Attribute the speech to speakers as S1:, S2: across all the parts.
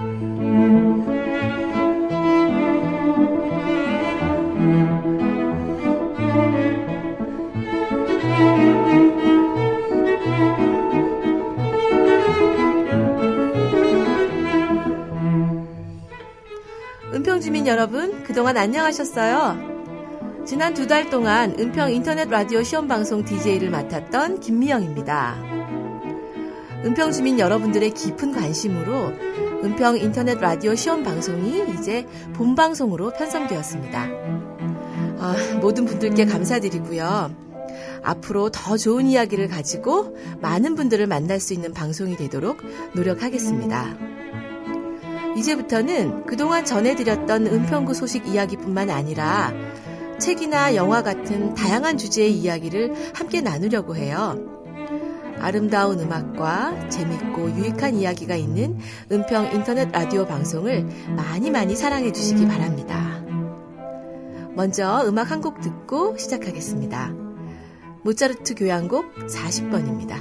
S1: 은평 주민 여러분, 그동안 안녕하셨어요? 지난 두 달 동안 은평 인터넷 라디오 시험 방송 DJ를 맡았던 김미영입니다. 은평 주민 여러분들의 깊은 관심으로 은평 인터넷 라디오 시험 방송이 이제 본 방송으로 편성되었습니다. 아, 모든 분들께 감사드리고요. 앞으로 더 좋은 이야기를 가지고 많은 분들을 만날 수 있는 방송이 되도록 노력하겠습니다. 이제부터는 그동안 전해드렸던 은평구 소식 이야기뿐만 아니라 책이나 영화 같은 다양한 주제의 이야기를 함께 나누려고 해요. 아름다운 음악과 재밌고 유익한 이야기가 있는 은평 인터넷 라디오 방송을 많이 많이 사랑해 주시기 바랍니다. 먼저 음악 한 곡 듣고 시작하겠습니다. 모차르트 교향곡 40번입니다.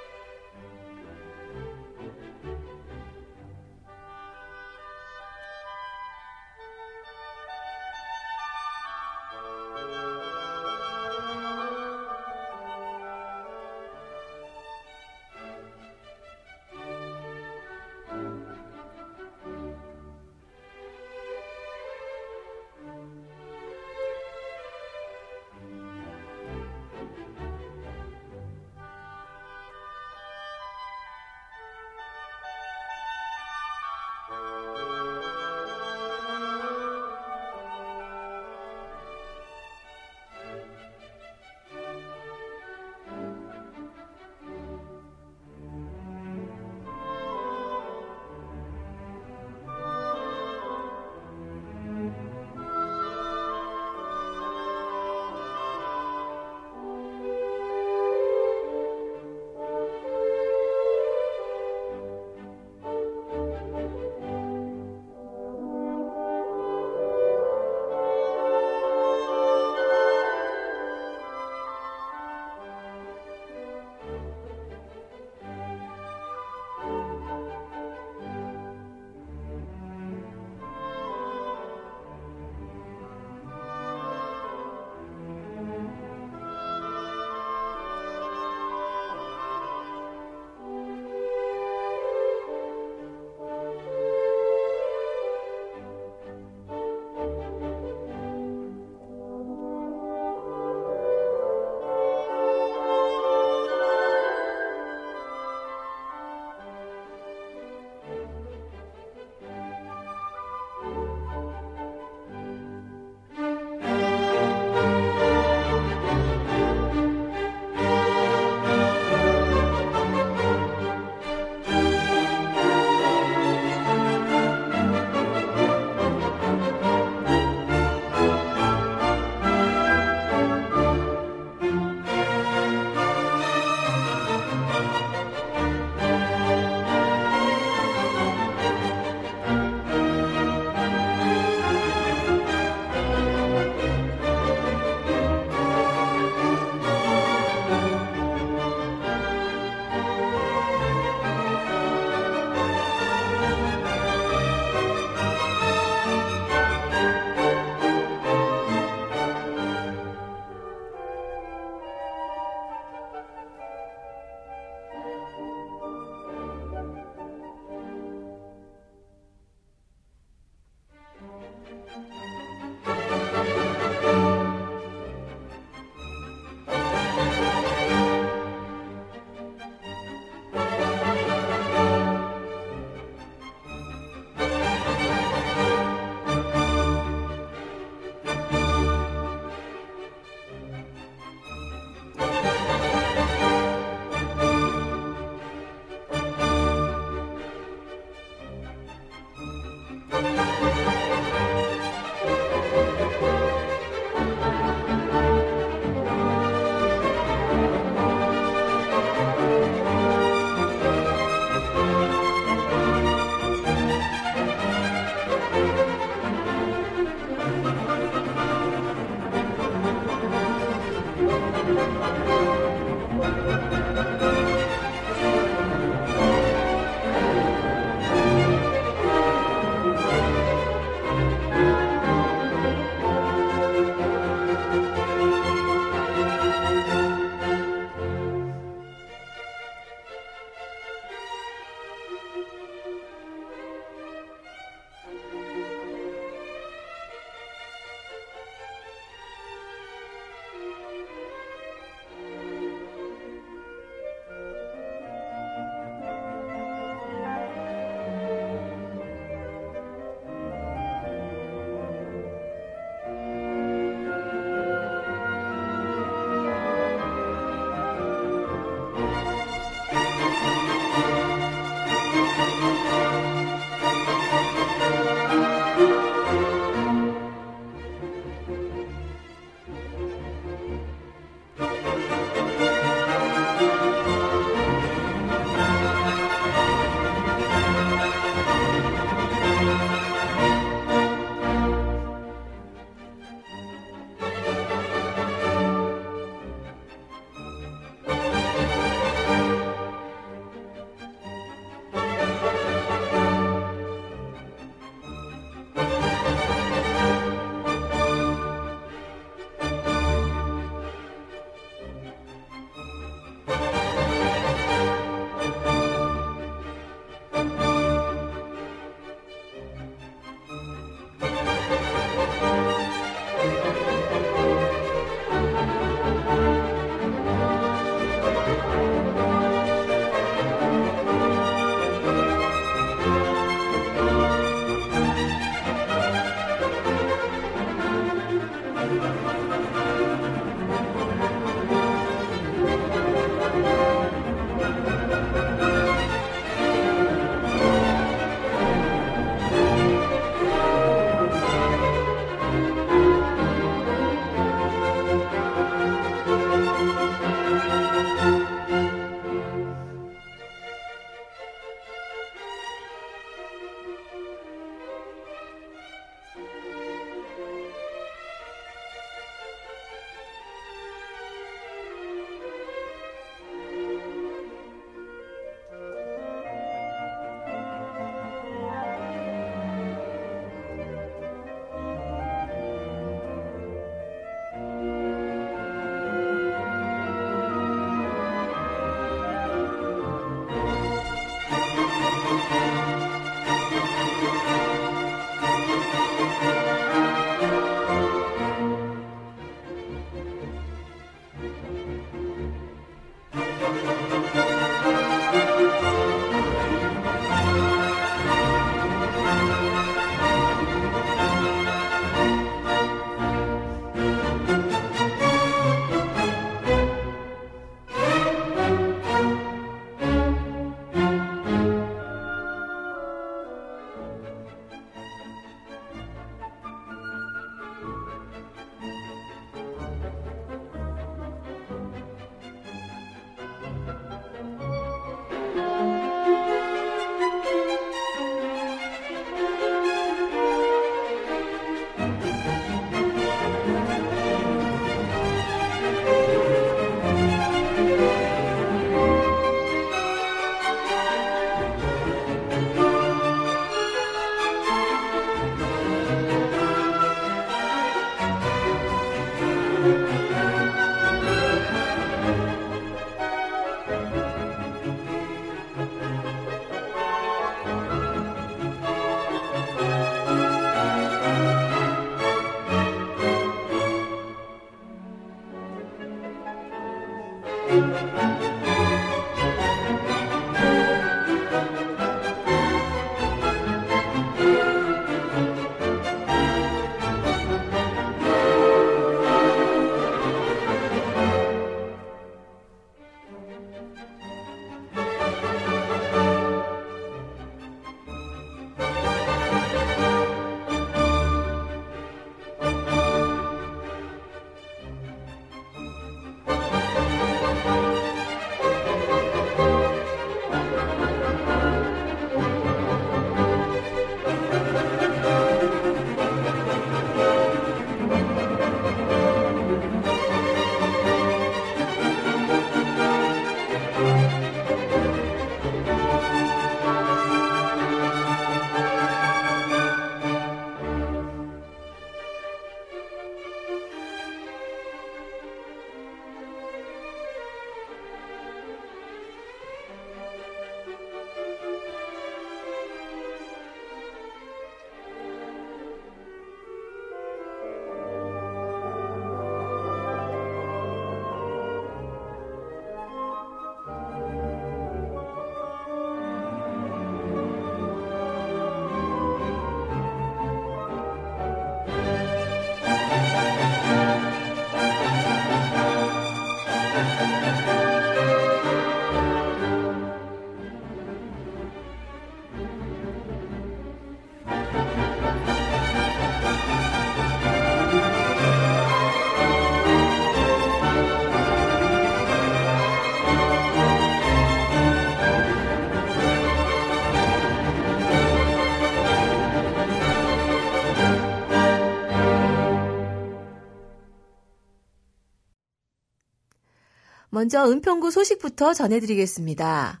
S1: 먼저 은평구 소식부터 전해드리겠습니다.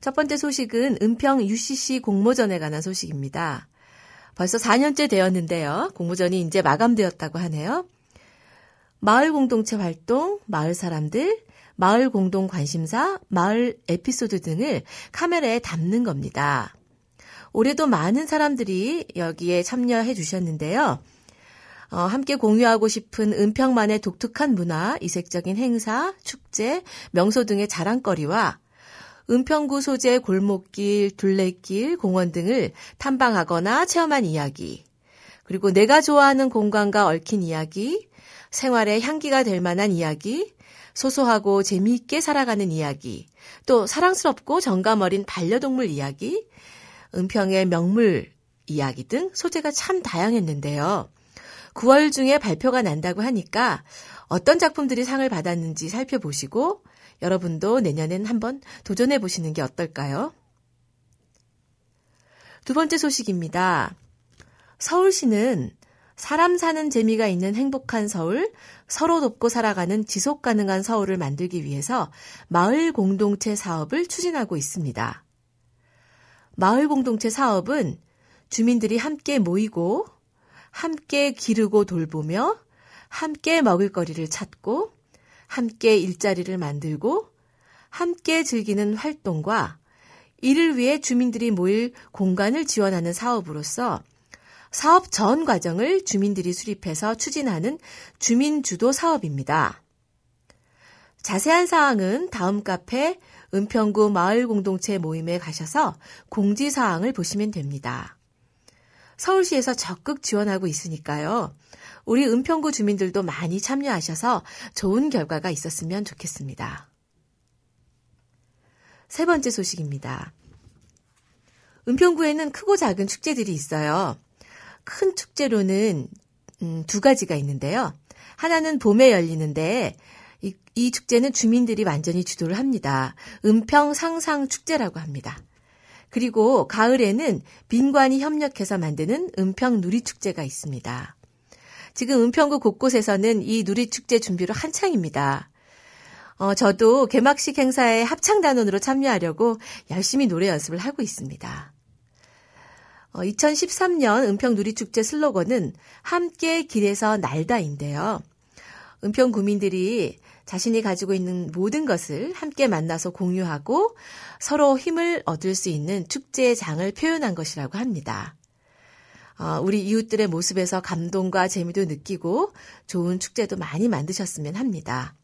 S1: 첫 번째 소식은 은평 UCC 공모전에 관한 소식입니다. 벌써 4년째 되었는데요. 공모전이 이제 마감되었다고 하네요. 마을 공동체 활동, 마을 사람들, 마을 공동 관심사, 마을 에피소드 등을 카메라에 담는 겁니다. 올해도 많은 사람들이 여기에 참여해 주셨는데요. 어, 함께 공유하고 싶은 은평만의 독특한 문화, 이색적인 행사, 축제, 명소 등의 자랑거리와 은평구 소재 골목길, 둘레길, 공원 등을 탐방하거나 체험한 이야기, 그리고 내가 좋아하는 공간과 얽힌 이야기, 생활의 향기가 될 만한 이야기, 소소하고 재미있게 살아가는 이야기, 또 사랑스럽고 정감 어린 반려동물 이야기, 은평의 명물 이야기 등 소재가 참 다양했는데요. 9월 중에 발표가 난다고 하니까 어떤 작품들이 상을 받았는지 살펴보시고 여러분도 내년엔 한번 도전해 보시는 게 어떨까요? 두 번째 소식입니다. 서울시는 사람 사는 재미가 있는 행복한 서울, 서로 돕고 살아가는 지속 가능한 서울을 만들기 위해서 마을 공동체 사업을 추진하고 있습니다. 마을 공동체 사업은 주민들이 함께 모이고 함께 기르고 돌보며 함께 먹을거리를 찾고 함께 일자리를 만들고 함께 즐기는 활동과 이를 위해 주민들이 모일 공간을 지원하는 사업으로서 사업 전 과정을 주민들이 수립해서 추진하는 주민주도 사업입니다. 자세한 사항은 다음 카페 은평구 마을공동체 모임에 가셔서 공지사항을 보시면 됩니다. 서울시에서 적극 지원하고 있으니까요. 우리 은평구 주민들도 많이 참여하셔서 좋은 결과가 있었으면 좋겠습니다. 세 번째 소식입니다. 은평구에는 크고 작은 축제들이 있어요. 큰 축제로는 음, 두 가지가 있는데요. 하나는 봄에 열리는데 이, 이 축제는 주민들이 완전히 주도를 합니다. 은평 상상 축제라고 합니다. 그리고 가을에는 민관이 협력해서 만드는 은평 누리축제가 있습니다. 지금 은평구 곳곳에서는 이 누리축제 준비로 한창입니다. 어, 저도 개막식 행사에 합창단원으로 참여하려고 열심히 노래 연습을 하고 있습니다. 어, 2013년 은평 누리축제 슬로건은 함께 길에서 날다인데요. 은평 구민들이 자신이 가지고 있는 모든 것을 함께 만나서 공유하고 서로 힘을 얻을 수 있는 축제의 장을 표현한 것이라고 합니다. 어, 우리 이웃들의 모습에서 감동과 재미도 느끼고 좋은 축제도 많이 만드셨으면 합니다.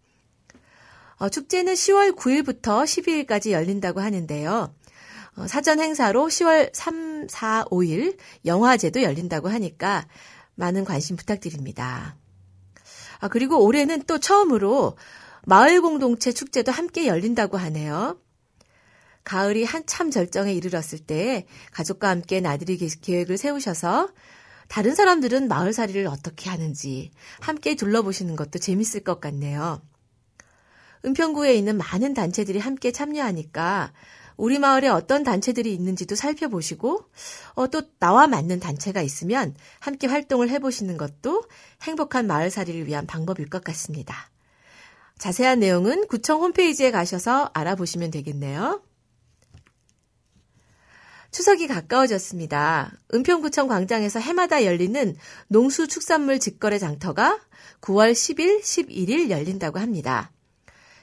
S1: 어, 축제는 10월 9일부터 12일까지 열린다고 하는데요. 어, 사전 행사로 10월 3, 4, 5일 영화제도 열린다고 하니까 많은 관심 부탁드립니다. 아, 그리고 올해는 또 처음으로 마을 공동체 축제도 함께 열린다고 하네요. 가을이 한참 절정에 이르렀을 때 가족과 함께 나들이 계획을 세우셔서 다른 사람들은 마을살이를 어떻게 하는지 함께 둘러보시는 것도 재밌을 것 같네요. 은평구에 있는 많은 단체들이 함께 참여하니까 우리 마을에 어떤 단체들이 있는지도 살펴보시고 어, 또 나와 맞는 단체가 있으면 함께 활동을 해보시는 것도 행복한 마을살이를 위한 방법일 것 같습니다. 자세한 내용은 구청 홈페이지에 가셔서 알아보시면 되겠네요. 추석이 가까워졌습니다. 은평구청 광장에서 해마다 열리는 농수축산물 직거래 장터가 9월 10일, 11일 열린다고 합니다.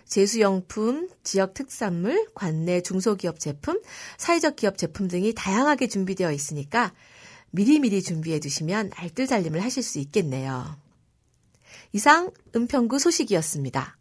S1: 제수용품, 지역 특산물, 관내 중소기업 제품, 사회적 기업 제품 등이 다양하게 준비되어 있으니까 미리미리 준비해 두시면 알뜰살림을 하실 수 있겠네요. 이상 은평구 소식이었습니다.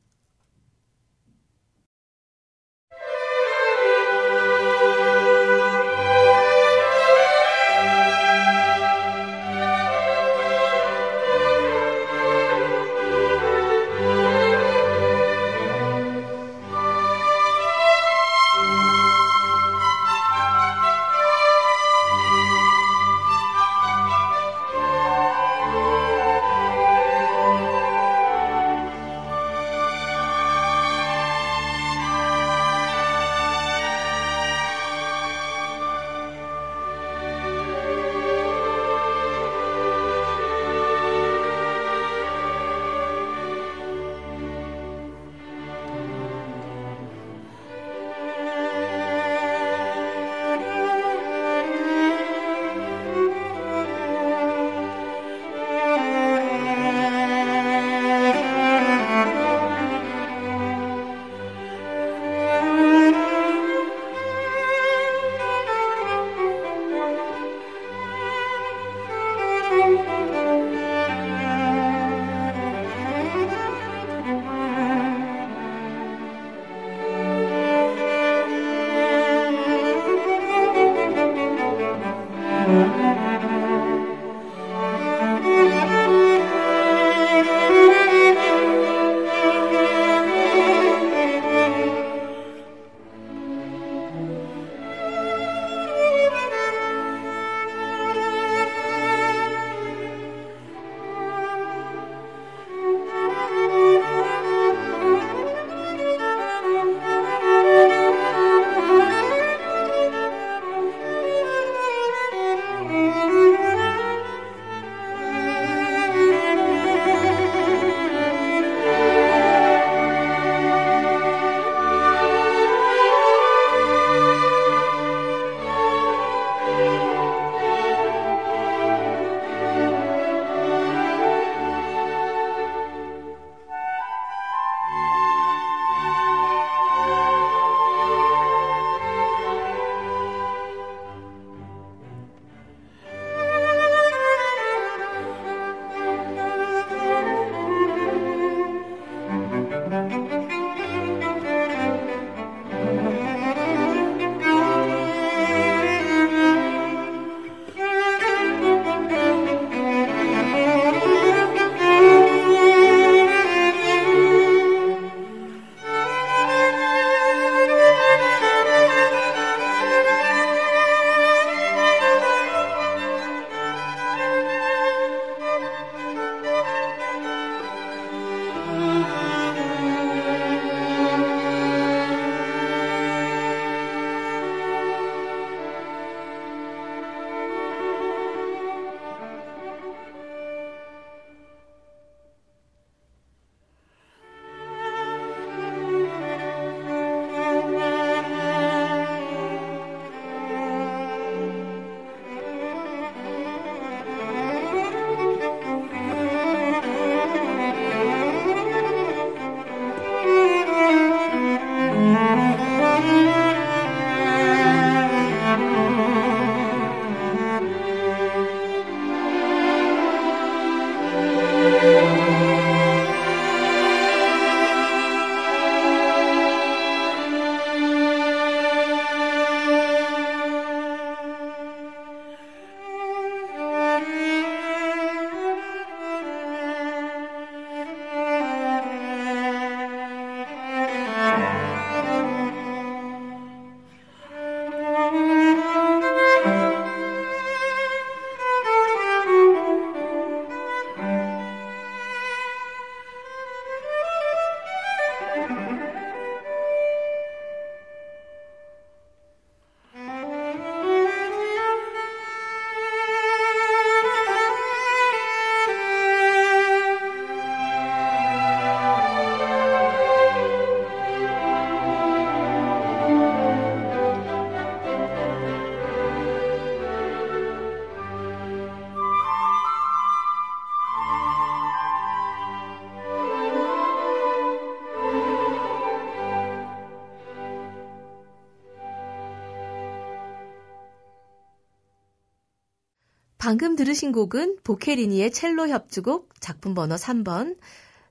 S1: 방금 들으신 곡은 보케리니의 첼로 협주곡 작품 번호 3번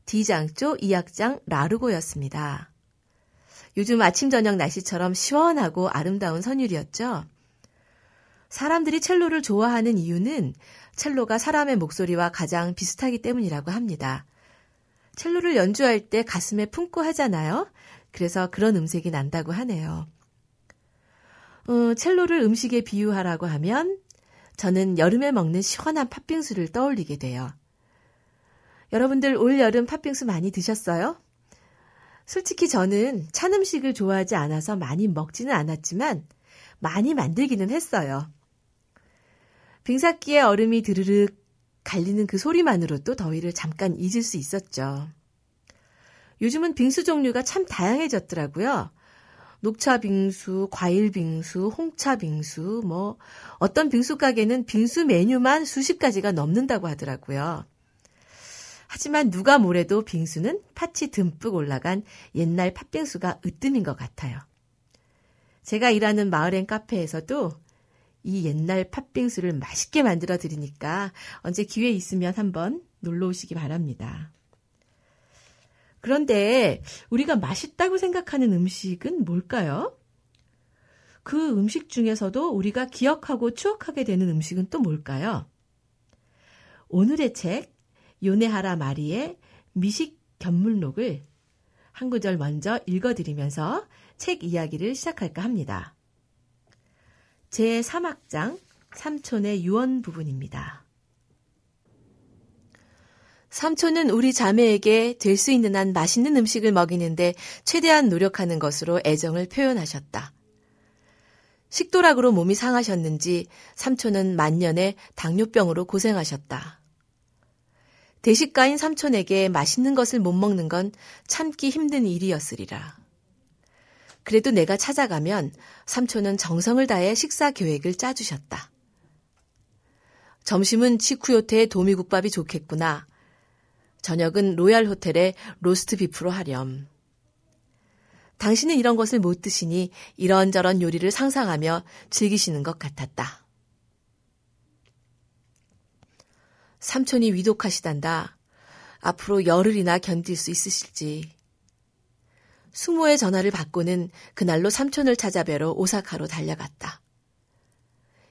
S1: D장조 2악장 라르고였습니다. 요즘 아침 저녁 날씨처럼 시원하고 아름다운 선율이었죠. 사람들이 첼로를 좋아하는 이유는 첼로가 사람의 목소리와 가장 비슷하기 때문이라고 합니다. 첼로를 연주할 때 가슴에 품고 하잖아요. 그래서 그런 음색이 난다고 하네요. 어, 첼로를 음식에 비유하라고 하면 저는 여름에 먹는 시원한 팥빙수를 떠올리게 돼요. 여러분들 올 여름 팥빙수 많이 드셨어요? 솔직히 저는 찬 음식을 좋아하지 않아서 많이 먹지는 않았지만 많이 만들기는 했어요. 빙삭기에 얼음이 드르륵 갈리는 그 소리만으로도 더위를 잠깐 잊을 수 있었죠. 요즘은 빙수 종류가 참 다양해졌더라고요. 녹차 빙수, 과일 빙수, 홍차 빙수, 뭐 어떤 빙수 가게는 빙수 메뉴만 수십 가지가 넘는다고 하더라고요. 하지만 누가 뭐래도 빙수는 팥이 듬뿍 올라간 옛날 팥빙수가 으뜸인 것 같아요. 제가 일하는 마을엔 카페에서도 이 옛날 팥빙수를 맛있게 만들어 드리니까 언제 기회 있으면 한번 놀러 오시기 바랍니다. 그런데 우리가 맛있다고 생각하는 음식은 뭘까요? 그 음식 중에서도 우리가 기억하고 추억하게 되는 음식은 또 뭘까요? 오늘의 책, 요네하라 마리의 미식 견물록을 한 구절 먼저 읽어드리면서 책 이야기를 시작할까 합니다. 제 3악장 삼촌의 유언 부분입니다. 삼촌은 우리 자매에게 될 수 있는 한 맛있는 음식을 먹이는데 최대한 노력하는 것으로 애정을 표현하셨다. 식도락으로 몸이 상하셨는지 삼촌은 만년에 당뇨병으로 고생하셨다. 대식가인 삼촌에게 맛있는 것을 못 먹는 건 참기 힘든 일이었으리라. 그래도 내가 찾아가면 삼촌은 정성을 다해 식사 계획을 짜주셨다. 점심은 치쿠요테의 도미국밥이 좋겠구나. 저녁은 로얄 호텔의 로스트 비프로 하렴. 당신은 이런 것을 못 드시니 이런저런 요리를 상상하며 즐기시는 것 같았다. 삼촌이 위독하시단다. 앞으로 열흘이나 견딜 수 있으실지. 숙모의 전화를 받고는 그날로 삼촌을 찾아뵈러 오사카로 달려갔다.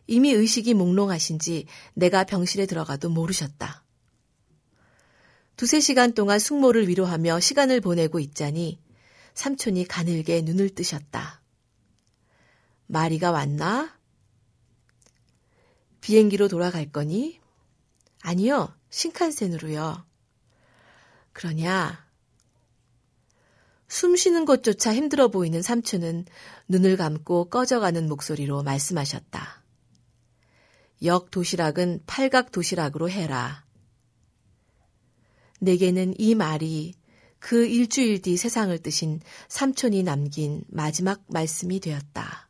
S1: 이미 의식이 몽롱하신지 내가 병실에 들어가도 모르셨다. 두세 시간 동안 숙모를 위로하며 시간을 보내고 있자니 삼촌이 가늘게 눈을 뜨셨다. 마리가 왔나? 비행기로 돌아갈 거니? 아니요, 신칸센으로요. 그러냐? 숨 쉬는 것조차 힘들어 보이는 삼촌은 눈을 감고 꺼져가는 목소리로 말씀하셨다. 역 도시락은 팔각 도시락으로 해라. 내게는 이 말이 그 일주일 뒤 세상을 뜨신 삼촌이 남긴 마지막 말씀이 되었다.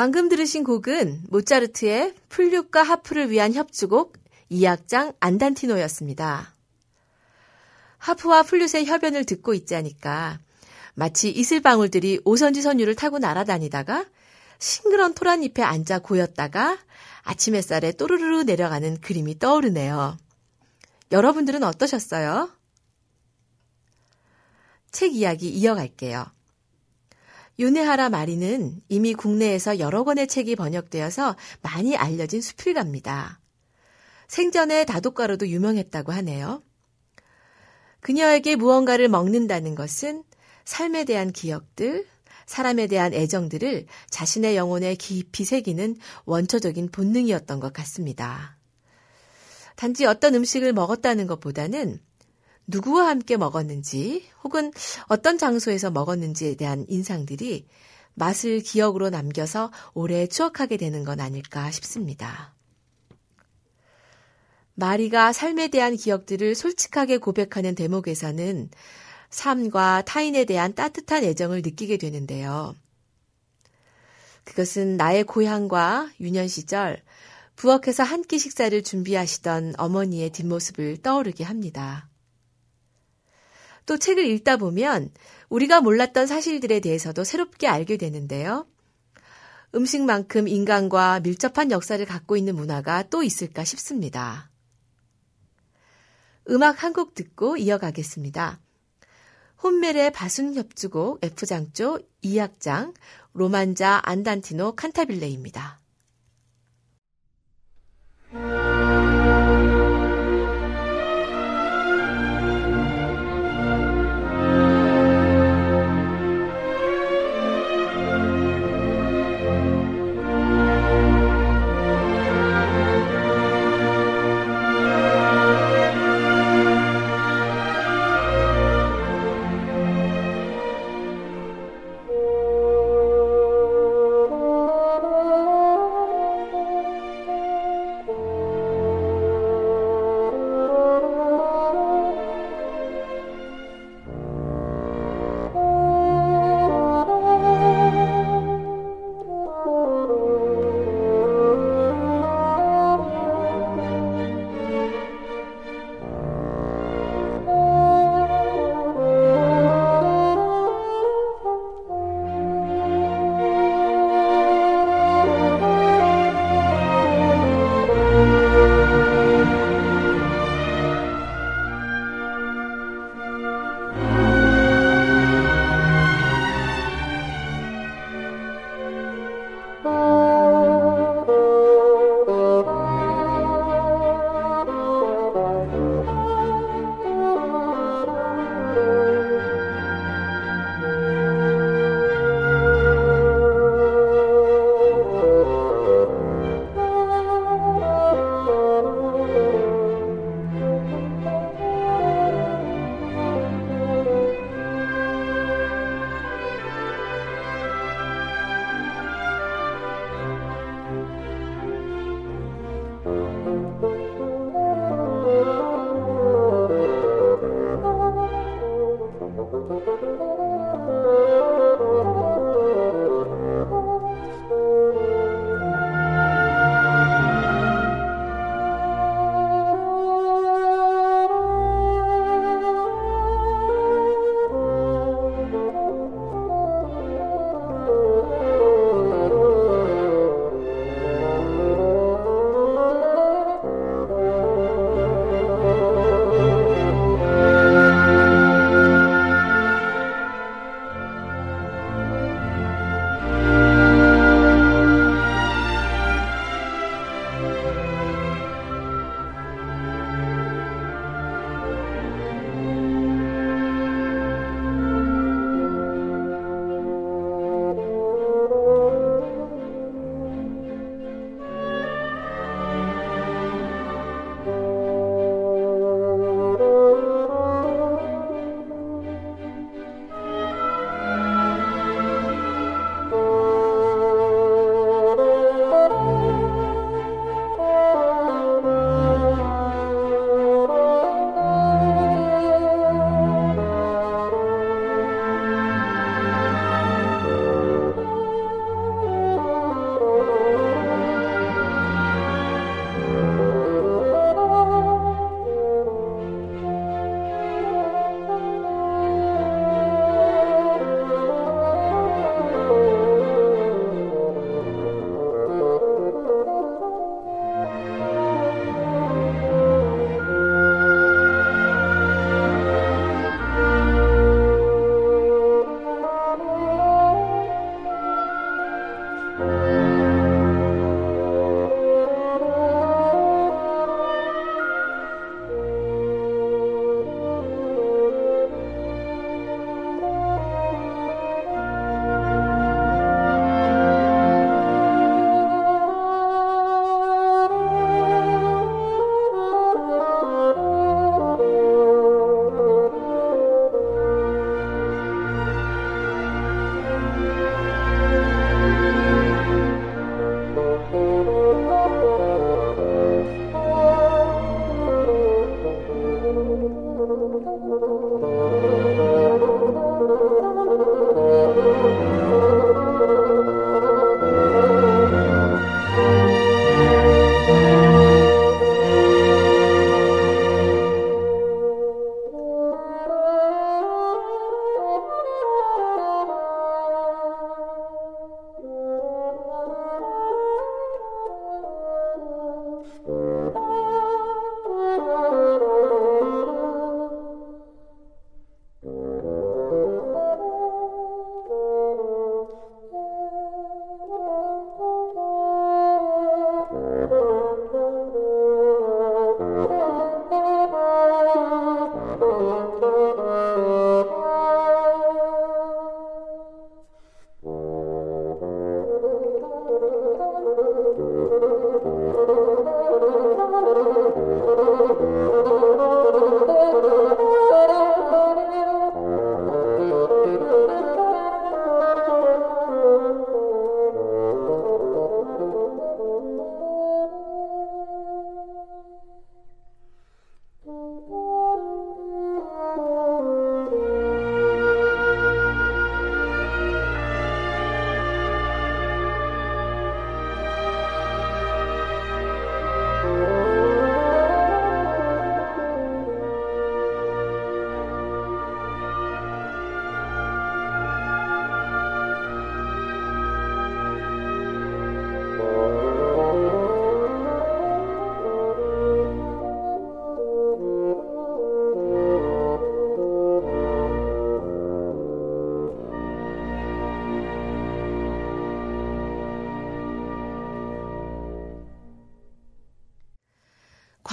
S1: 방금 들으신 곡은 모차르트의 풀육과 하프를 위한 협주곡 2악장 안단티노였습니다. 하프와 플룻의 협연을 듣고 있자니까 마치 이슬방울들이 오선지 선율을 타고 날아다니다가 싱그런 토란잎에 앉아 고였다가 아침 햇살에 또르르르 내려가는 그림이 떠오르네요. 여러분들은 어떠셨어요? 책 이야기 이어갈게요. 요네하라 마리는 이미 국내에서 여러 권의 책이 번역되어서 많이 알려진 수필가입니다. 생전에 다독가로도 유명했다고 하네요. 그녀에게 무언가를 먹는다는 것은 삶에 대한 기억들, 사람에 대한 애정들을 자신의 영혼에 깊이 새기는 원초적인 본능이었던 것 같습니다. 단지 어떤 음식을 먹었다는 것보다는 누구와 함께 먹었는지 혹은 어떤 장소에서 먹었는지에 대한 인상들이 맛을 기억으로 남겨서 오래 추억하게 되는 건 아닐까 싶습니다. 마리가 삶에 대한 기억들을 솔직하게 고백하는 대목에서는 삶과 타인에 대한 따뜻한 애정을 느끼게 되는데요. 그것은 나의 고향과 유년 시절 부엌에서 한 끼 식사를 준비하시던 어머니의 뒷모습을 떠오르게 합니다. 또 책을 읽다 보면 우리가 몰랐던 사실들에 대해서도 새롭게 알게 되는데요. 음식만큼 인간과 밀접한 역사를 갖고 있는 문화가 또 있을까 싶습니다. 음악 한 곡 듣고 이어가겠습니다. 혼멜의 바순 협주곡 F장조 2악장 로만자 안단티노 칸타빌레입니다.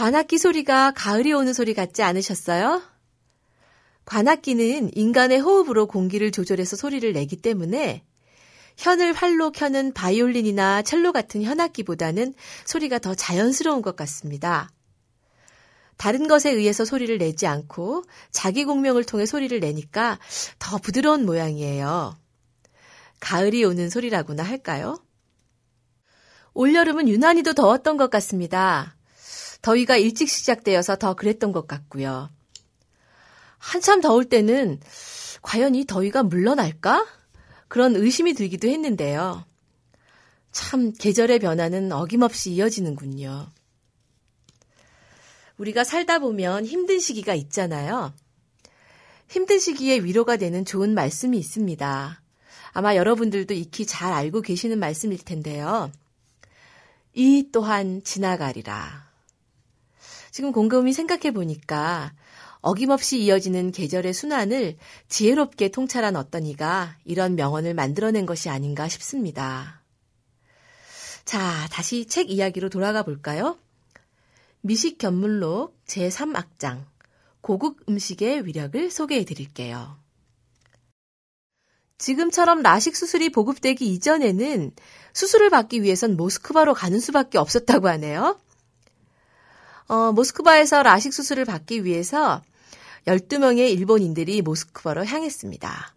S1: 관악기 소리가 가을이 오는 소리 같지 않으셨어요? 관악기는 인간의 호흡으로 공기를 조절해서 소리를 내기 때문에 현을 활로 켜는 바이올린이나 첼로 같은 현악기보다는 소리가 더 자연스러운 것 같습니다. 다른 것에 의해서 소리를 내지 않고 자기 공명을 통해 소리를 내니까 더 부드러운 모양이에요. 가을이 오는 소리라고나 할까요? 올여름은 유난히도 더웠던 것 같습니다. 더위가 일찍 시작되어서 더 그랬던 것 같고요. 한참 더울 때는 과연 이 더위가 물러날까? 그런 의심이 들기도 했는데요. 참 계절의 변화는 어김없이 이어지는군요. 우리가 살다 보면 힘든 시기가 있잖아요. 힘든 시기에 위로가 되는 좋은 말씀이 있습니다. 아마 여러분들도 익히 잘 알고 계시는 말씀일 텐데요. 이 또한 지나가리라. 지금 곰곰이 생각해 보니까 어김없이 이어지는 계절의 순환을 지혜롭게 통찰한 어떤 이가 이런 명언을 만들어낸 것이 아닌가 싶습니다. 자, 다시 책 이야기로 돌아가 볼까요? 미식 견문록 제3악장 고국 음식의 위력을 소개해 드릴게요. 지금처럼 라식 수술이 보급되기 이전에는 수술을 받기 위해선 모스크바로 가는 수밖에 없었다고 하네요. 어, 모스크바에서 라식 수술을 받기 위해서 12명의 일본인들이 모스크바로 향했습니다.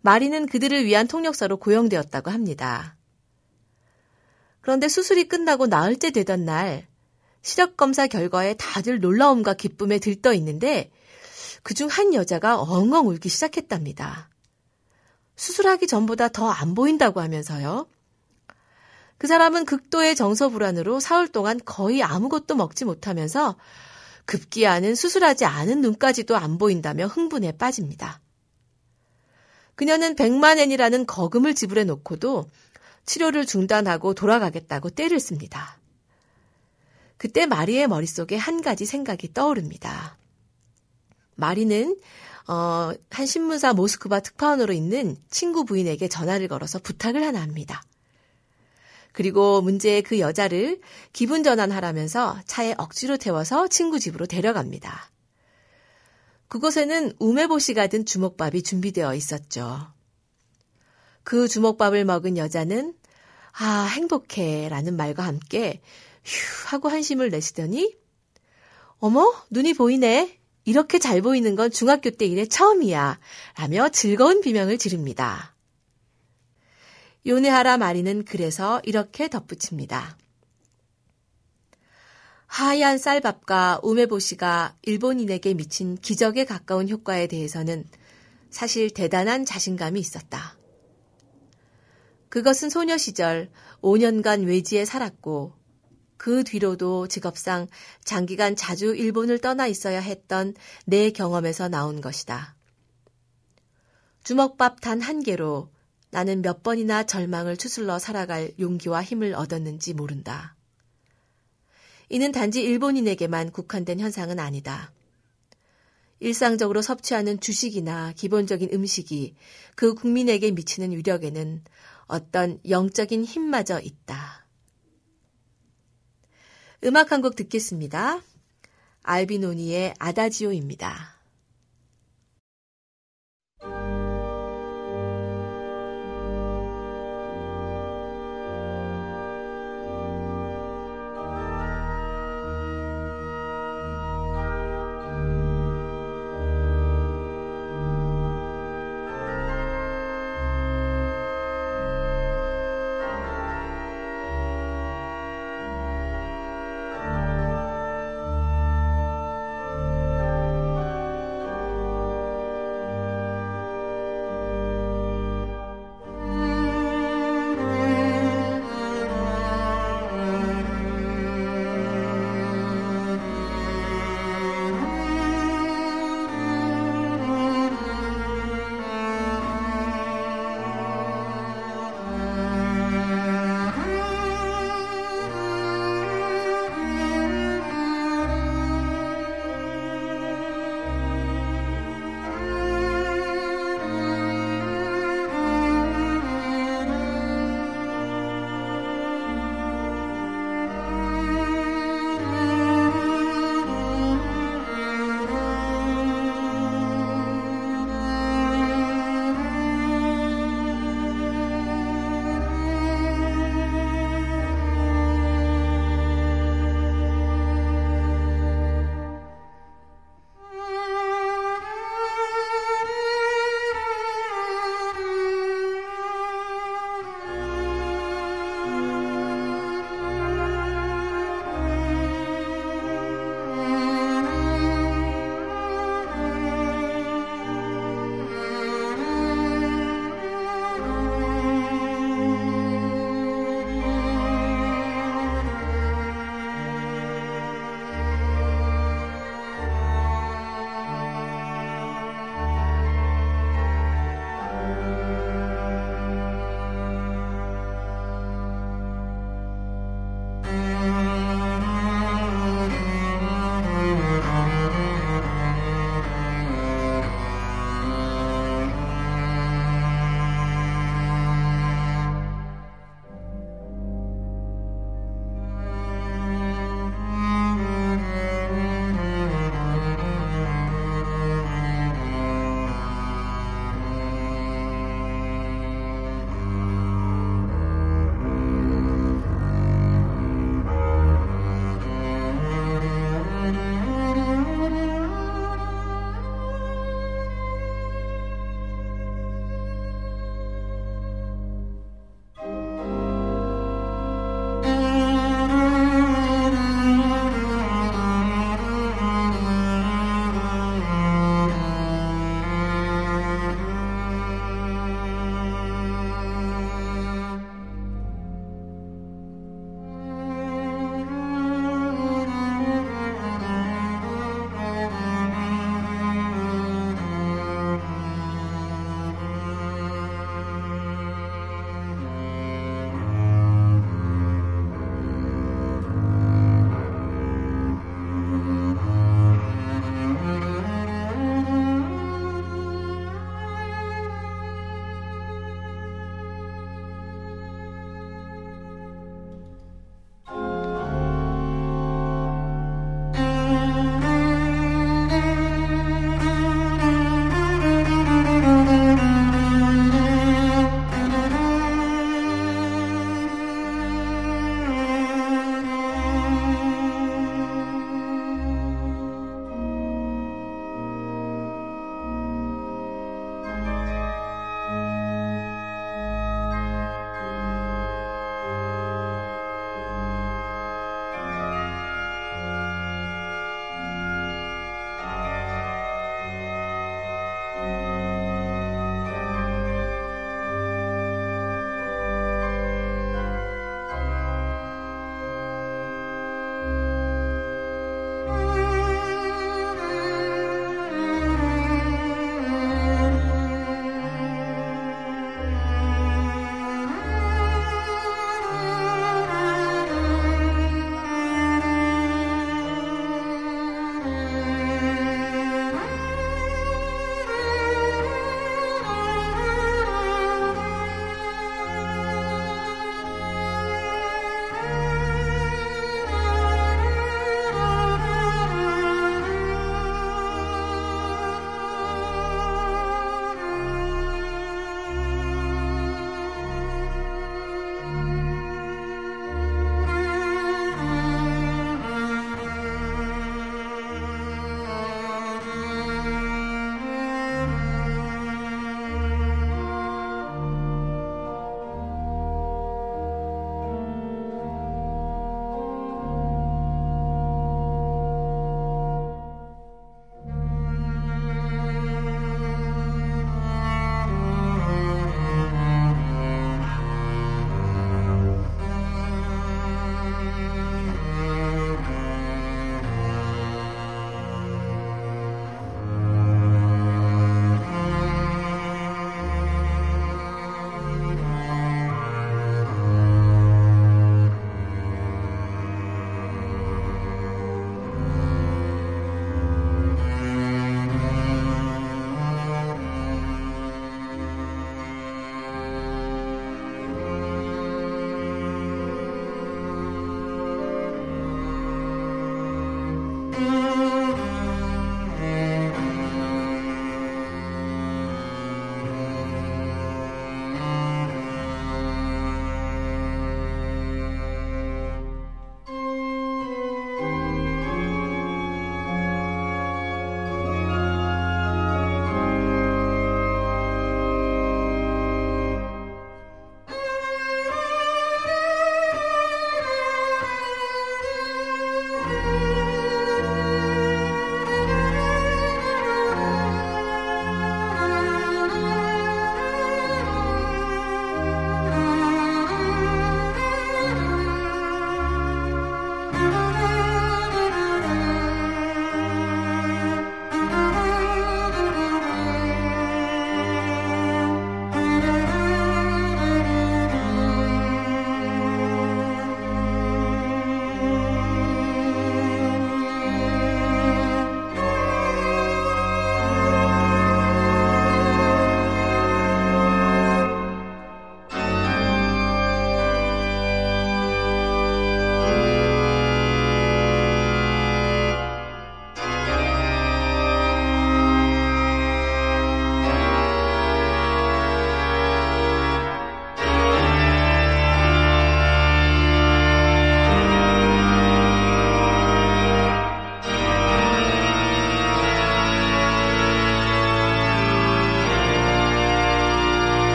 S1: 마리는 그들을 위한 통역사로 고용되었다고 합니다. 그런데 수술이 끝나고 나흘째 되던 날, 시력 검사 결과에 다들 놀라움과 기쁨에 들떠 있는데, 그중 한 여자가 엉엉 울기 시작했답니다. 수술하기 전보다 더 안 보인다고 하면서요. 그 사람은 극도의 정서 불안으로 사흘 동안 거의 아무것도 먹지 못하면서 급기야는 수술하지 않은 눈까지도 안 보인다며 흥분에 빠집니다. 그녀는 100만 엔이라는 거금을 지불해 놓고도 치료를 중단하고 돌아가겠다고 때를 씁니다. 그때 마리의 머릿속에 한 가지 생각이 떠오릅니다. 마리는 어, 한 신문사 모스크바 특파원으로 있는 친구 부인에게 전화를 걸어서 부탁을 하나 합니다. 그리고 문제의 그 여자를 기분 전환하라면서 차에 억지로 태워서 친구 집으로 데려갑니다. 그곳에는 우메보시가 든 주먹밥이 준비되어 있었죠. 그 주먹밥을 먹은 여자는 아, 행복해 라는 말과 함께 휴 하고 한심을 내시더니 어머, 눈이 보이네. 이렇게 잘 보이는 건 중학교 때 이래 처음이야. 라며 즐거운 비명을 지릅니다. 요네하라 마리는 그래서 이렇게 덧붙입니다. 하얀 쌀밥과 우메보시가 일본인에게 미친 기적에 가까운 효과에 대해서는 사실 대단한 자신감이 있었다. 그것은 소녀 시절 5년간 외지에 살았고 그 뒤로도 직업상 장기간 자주 일본을 떠나 있어야 했던 내 경험에서 나온 것이다. 주먹밥 단 한 개로 나는 몇 번이나 절망을 추슬러 살아갈 용기와 힘을 얻었는지 모른다. 이는 단지 일본인에게만 국한된 현상은 아니다. 일상적으로 섭취하는 주식이나 기본적인 음식이 그 국민에게 미치는 위력에는 어떤 영적인 힘마저 있다. 음악 한 곡 듣겠습니다. 알비노니의 아다지오입니다.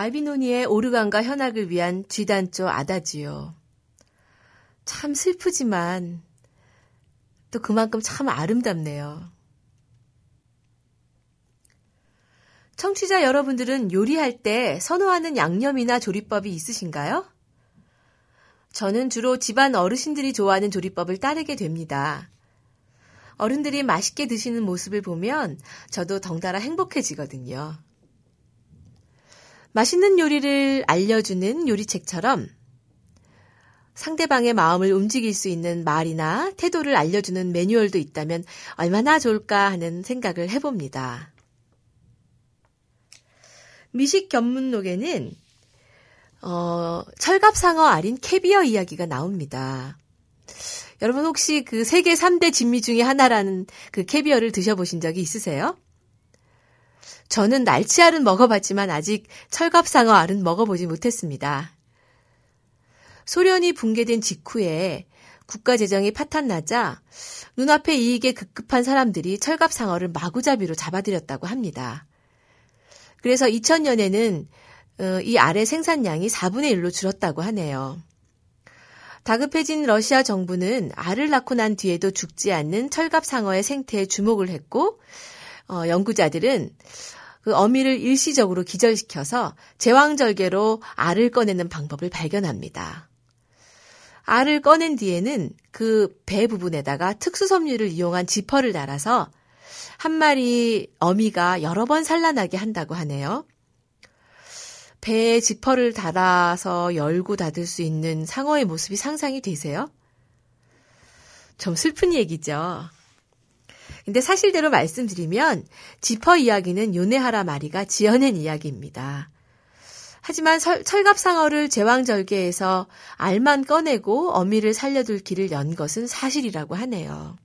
S1: 알비노니의 오르간과 현악을 위한 쥐단조 아다지요. 참 슬프지만 또 그만큼 참 아름답네요. 청취자 여러분들은 요리할 때 선호하는 양념이나 조리법이 있으신가요? 저는 주로 집안 어르신들이 좋아하는 조리법을 따르게 됩니다. 어른들이 맛있게 드시는 모습을 보면 저도 덩달아 행복해지거든요. 맛있는 요리를 알려주는 요리책처럼 상대방의 마음을 움직일 수 있는 말이나 태도를 알려주는 매뉴얼도 있다면 얼마나 좋을까 하는 생각을 해봅니다. 미식 견문록에는 어, 철갑상어 알인 캐비어 이야기가 나옵니다. 여러분 혹시 그 세계 3대 진미 중의 하나라는 그 캐비어를 드셔보신 적이 있으세요? 저는 날치알은 먹어봤지만 아직 철갑상어 알은 먹어보지 못했습니다. 소련이 붕괴된 직후에 국가 재정이 파탄나자 눈앞의 이익에 급급한 사람들이 철갑상어를 마구잡이로 잡아들였다고 합니다. 그래서 2000년에는 어, 이 알의 생산량이 4분의 1로 줄었다고 하네요. 다급해진 러시아 정부는 알을 낳고 난 뒤에도 죽지 않는 철갑상어의 생태에 주목을 했고, 어, 연구자들은 그 어미를 일시적으로 기절시켜서 제왕절개로 알을 꺼내는 방법을 발견합니다. 알을 꺼낸 뒤에는 그 배 부분에다가 특수 섬유를 이용한 지퍼를 달아서 한 마리 어미가 여러 번 산란하게 한다고 하네요. 배에 지퍼를 달아서 열고 닫을 수 있는 상어의 모습이 상상이 되세요? 좀 슬픈 얘기죠. 근데 사실대로 말씀드리면 지퍼 이야기는 요네하라 마리가 지어낸 이야기입니다. 하지만 설, 철갑상어를 제왕절개에서 알만 꺼내고 어미를 살려둘 길을 연 것은 사실이라고 하네요.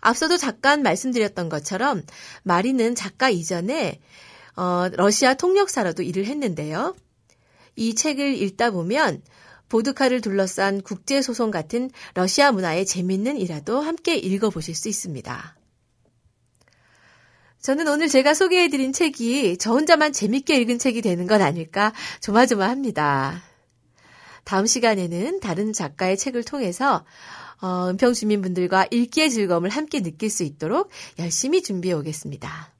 S1: 앞서도 잠깐 말씀드렸던 것처럼 마리는 작가 이전에 어, 러시아 통역사로도 일을 했는데요. 이 책을 읽다 보면 보드카를 둘러싼 국제소송 같은 러시아 문화의 재밌는 일화도 함께 읽어보실 수 있습니다. 저는 오늘 제가 소개해드린 책이 저 혼자만 재밌게 읽은 책이 되는 건 아닐까 조마조마합니다. 다음 시간에는 다른 작가의 책을 통해서 어, 은평 주민분들과 읽기의 즐거움을 함께 느낄 수 있도록 열심히 준비해 오겠습니다.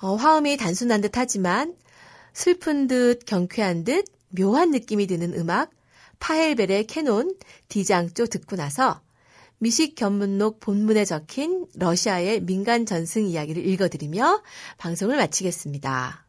S1: 어, 화음이 단순한 듯 하지만 슬픈 듯 경쾌한 듯 묘한 느낌이 드는 음악 파헬벨의 캐논 디장조 듣고 나서 미식 견문록 본문에 적힌 러시아의 민간 전승 이야기를 읽어드리며 방송을 마치겠습니다.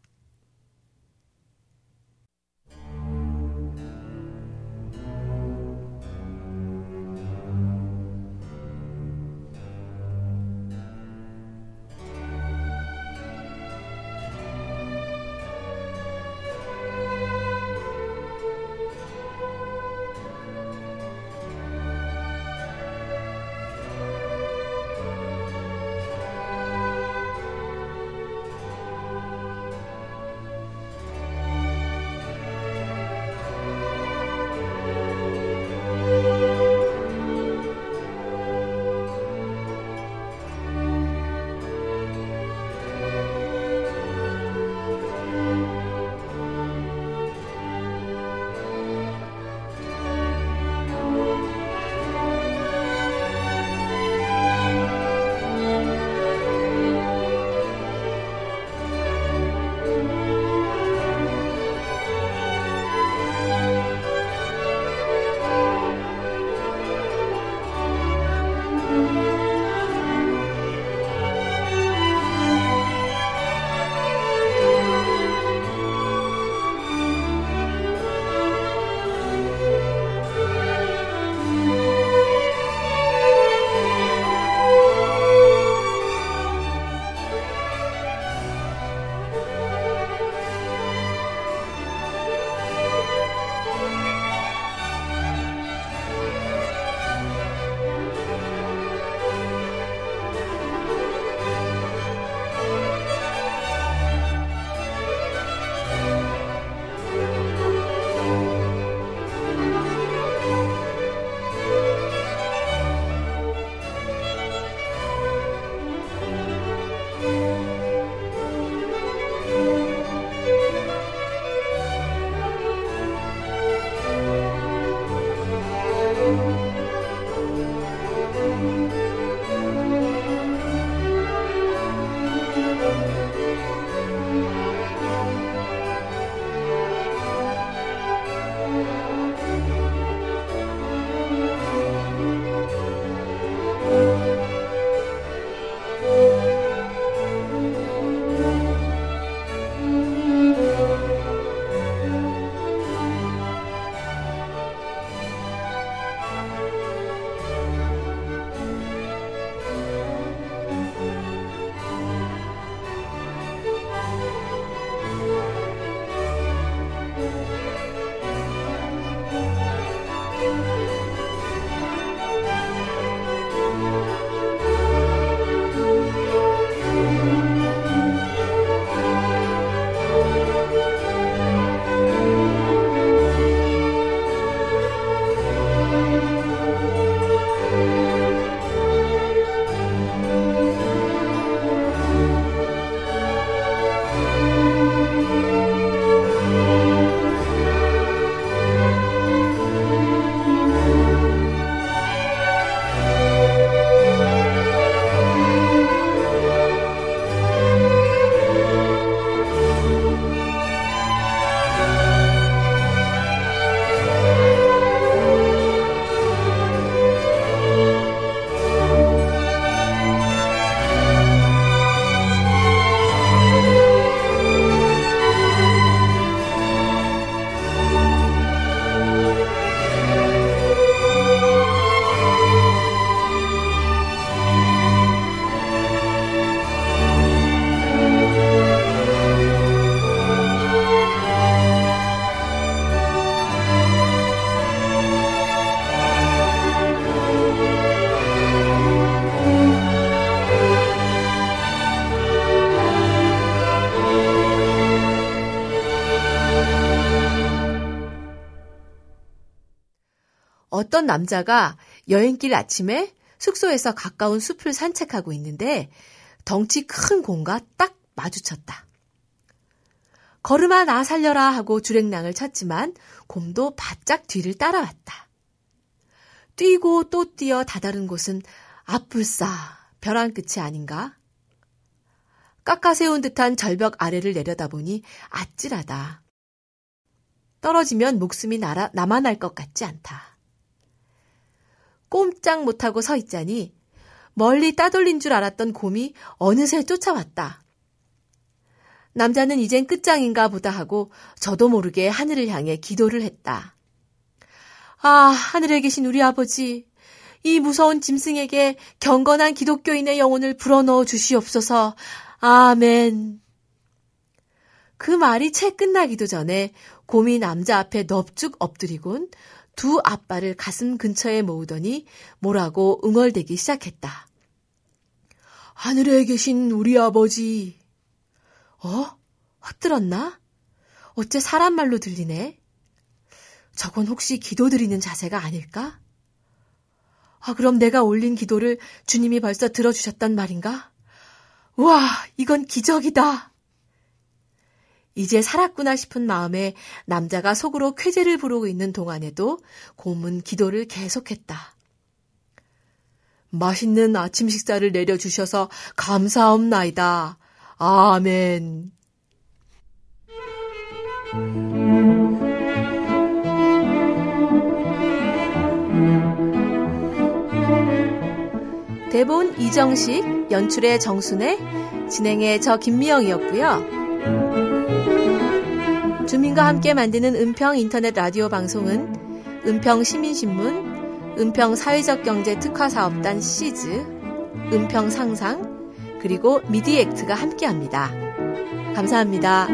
S1: 어떤 남자가 여행길 아침에 숙소에서 가까운 숲을 산책하고 있는데 덩치 큰 곰과 딱 마주쳤다. 걸음아 나 살려라 하고 주랭랑을 쳤지만 곰도 바짝 뒤를 따라왔다. 뛰고 또 뛰어 다다른 곳은 앞불싸 벼랑 끝이 아닌가? 깎아세운 듯한 절벽 아래를 내려다보니 아찔하다. 떨어지면 목숨이 날아, 남아날 것 같지 않다. 꼼짝 못하고 서 있자니 멀리 따돌린 줄 알았던 곰이 어느새 쫓아왔다. 남자는 이젠 끝장인가 보다 하고 저도 모르게 하늘을 향해 기도를 했다. 아, 하늘에 계신 우리 아버지, 이 무서운 짐승에게 경건한 기독교인의 영혼을 불어넣어 주시옵소서. 아멘. 그 말이 채 끝나기도 전에 곰이 남자 앞에 넙죽 엎드리곤 두 앞발을 가슴 근처에 모으더니 뭐라고 응얼대기 시작했다. 하늘에 계신 우리 아버지. 어? 헛들었나? 어째 사람 말로 들리네? 저건 혹시 기도 드리는 자세가 아닐까? 아, 그럼 내가 올린 기도를 주님이 벌써 들어주셨단 말인가? 와, 이건 기적이다! 이제 살았구나 싶은 마음에 남자가 속으로 쾌재를 부르고 있는 동안에도 곰은 기도를 계속했다. 맛있는 아침 식사를 내려주셔서 감사옵나이다. 아멘. 대본 이정식, 연출의 정순애, 진행의 저 김미영이었고요. 주민과 함께 만드는 은평 인터넷 라디오 방송은 은평 시민신문, 은평 사회적 경제 특화 사업단 시즈, 은평 상상, 그리고 미디액트가 함께 합니다. 감사합니다.